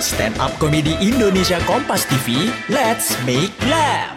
Stand up komedi Indonesia Kompas TV, let's make laugh.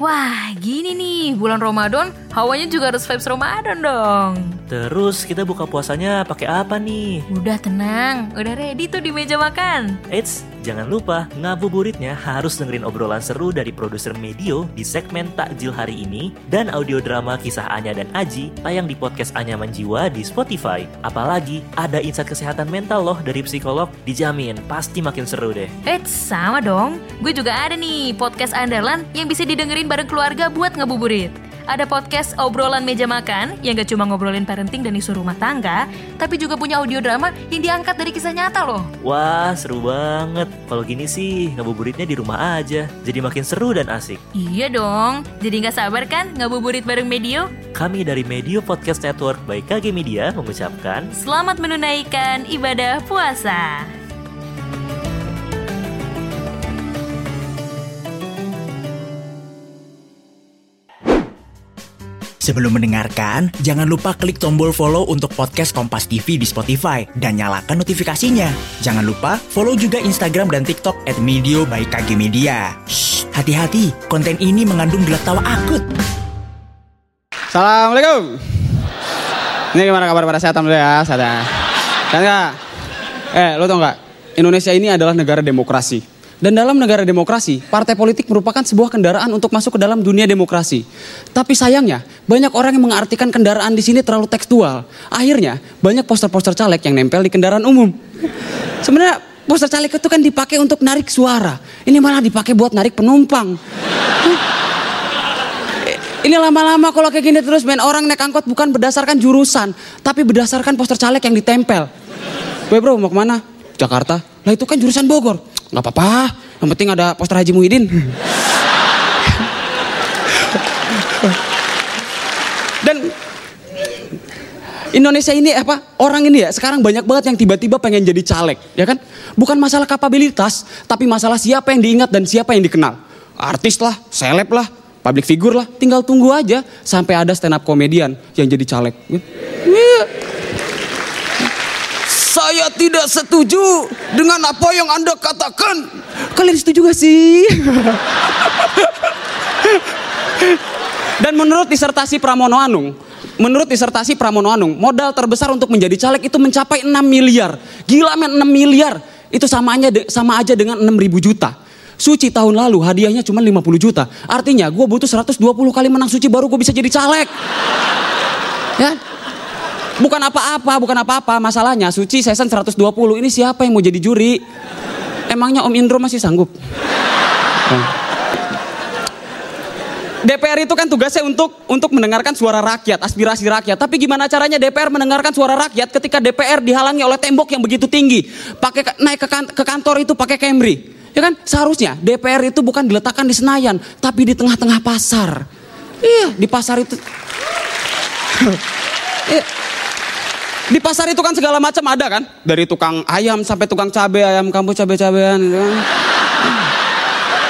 Wah, gini nih, bulan Ramadan, hawanya juga harus vibes Ramadan dong. Terus kita buka puasanya pakai apa nih? Udah tenang, udah ready tuh di meja makan. Eits, jangan lupa ngabuburitnya harus dengerin obrolan seru dari produser Medio di segmen Takjil hari ini dan audio drama kisah Anya dan Aji tayang di podcast Anyaman Jiwa di Spotify. Apalagi ada insight kesehatan mental loh dari psikolog, dijamin pasti makin seru deh. Eits, sama dong. Gue juga ada nih podcast andalan yang bisa didengerin bareng keluarga buat ngabuburit. Ada podcast obrolan meja makan yang gak cuma ngobrolin parenting dan isu rumah tangga, tapi juga punya audio drama yang diangkat dari kisah nyata loh. Wah, seru banget. Kalau gini sih, ngabuburitnya di rumah aja. Jadi makin seru dan asik. Iya dong, jadi gak sabar kan ngabuburit bareng Medio? Kami dari Medio Podcast Network by KG Media mengucapkan Selamat menunaikan ibadah puasa. Sebelum mendengarkan, jangan lupa klik tombol follow untuk podcast Kompas TV di Spotify dan nyalakan notifikasinya. Jangan lupa follow juga Instagram dan TikTok at Medio by KG Media. Hati-hati, konten ini mengandung gelak tawa akut. Assalamualaikum. Ini gimana kabar alhamdulillah ya, sehat ya. Sehat nggak? Eh, lo tau nggak? Indonesia ini adalah negara demokrasi. Dan dalam negara demokrasi, partai politik merupakan sebuah kendaraan untuk masuk ke dalam dunia demokrasi. Tapi sayangnya, banyak orang yang mengartikan kendaraan di sini terlalu tekstual. Akhirnya, banyak poster-poster caleg yang nempel di kendaraan umum. Sebenarnya poster caleg itu kan dipakai untuk narik suara. Ini malah dipakai buat narik penumpang. Ini lama-lama kalau kayak gini terus main orang naik angkot bukan berdasarkan jurusan, tapi berdasarkan poster caleg yang ditempel. Gue bro mau ke mana? Jakarta. Lah itu kan jurusan Bogor. Gak apa-apa, yang penting ada poster Haji Muhyiddin. Dan Indonesia ini apa orang ini ya sekarang banyak banget yang tiba-tiba pengen jadi caleg ya kan bukan masalah kapabilitas tapi masalah siapa yang diingat dan siapa yang dikenal artis lah seleb lah public figure lah tinggal tunggu aja sampai ada stand up komedian yang jadi caleg Iya. Saya tidak setuju dengan apa yang anda katakan kalian setuju gak sih dan menurut disertasi Pramono Anung, menurut disertasi Pramono Anung, modal terbesar untuk menjadi caleg itu mencapai 6 miliar. Gila men 6 miliar. Itu sama aja, sama aja dengan 6 ribu juta. Suci tahun lalu hadiahnya cuma 50 juta. Artinya gue butuh 120 kali menang suci baru gue bisa jadi caleg. Ya. Bukan apa-apa, bukan apa-apa. Masalahnya Suci season 120. Ini siapa yang mau jadi juri? Emangnya Om Indro masih sanggup? DPR itu kan tugasnya untuk untuk mendengarkan suara rakyat, aspirasi rakyat. Tapi gimana caranya DPR mendengarkan suara rakyat ketika DPR dihalangi oleh tembok yang begitu tinggi? Pakai naik ke, kan, ke kantor itu pakai Camry. Ya kan? Seharusnya DPR itu bukan diletakkan di Senayan, tapi di tengah-tengah pasar. Iya, di pasar itu. Iya. Di pasar itu kan segala macam ada kan? Dari tukang ayam sampai tukang cabai, ayam kampung cabai-cabean gitu kan.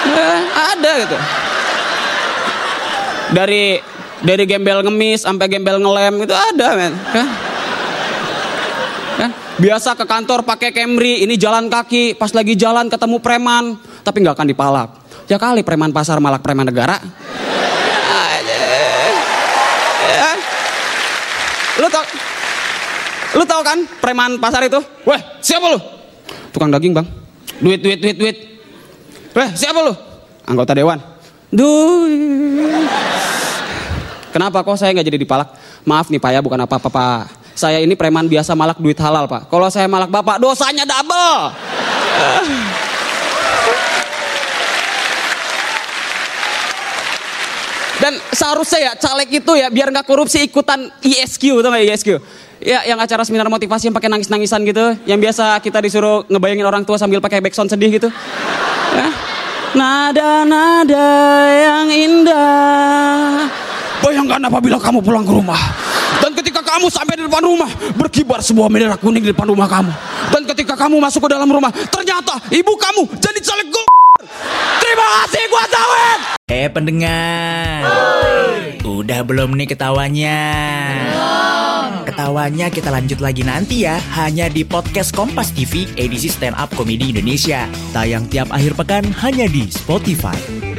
Eh, ada gitu. Dari dari gembel ngemis sampai gembel ngelem itu ada men. Kan kan biasa ke kantor pakai Camry ini jalan kaki pas lagi jalan ketemu preman tapi nggak akan dipalak. Ya kali preman pasar malak preman negara. Lu tau lu tau kan preman pasar itu weh siapa lu tukang daging bang duit duit duit duit weh siapa lu anggota dewan duit Kenapa kok saya nggak jadi dipalak? Maaf nih Pak ya, bukan apa-apa Pak. Saya ini preman biasa malak duit halal Pak. Kalau saya malak Bapak, dosanya double. Dan seharusnya ya caleg itu ya biar nggak korupsi ikutan ISQ tuh nggak ISQ? Ya yang acara seminar motivasi yang pakai nangis-nangisan gitu, yang biasa kita disuruh ngebayangin orang tua sambil pakai backsound sedih gitu. Ya. Nada-nada yang indah Bayangkan apabila kamu pulang ke rumah dan ketika kamu sampai di depan rumah berkibar sebuah bendera kuning di depan rumah kamu dan ketika kamu masuk ke dalam rumah ternyata ibu kamu jadi caleg go Terima kasih gua Tawet. Eh pendengar, udah belum nih ketawanya? ketawanya kita lanjut lagi nanti ya, hanya di podcast Kompas TV edisi Stand Up Komedi Indonesia. Tayang tiap akhir pekan hanya di Spotify.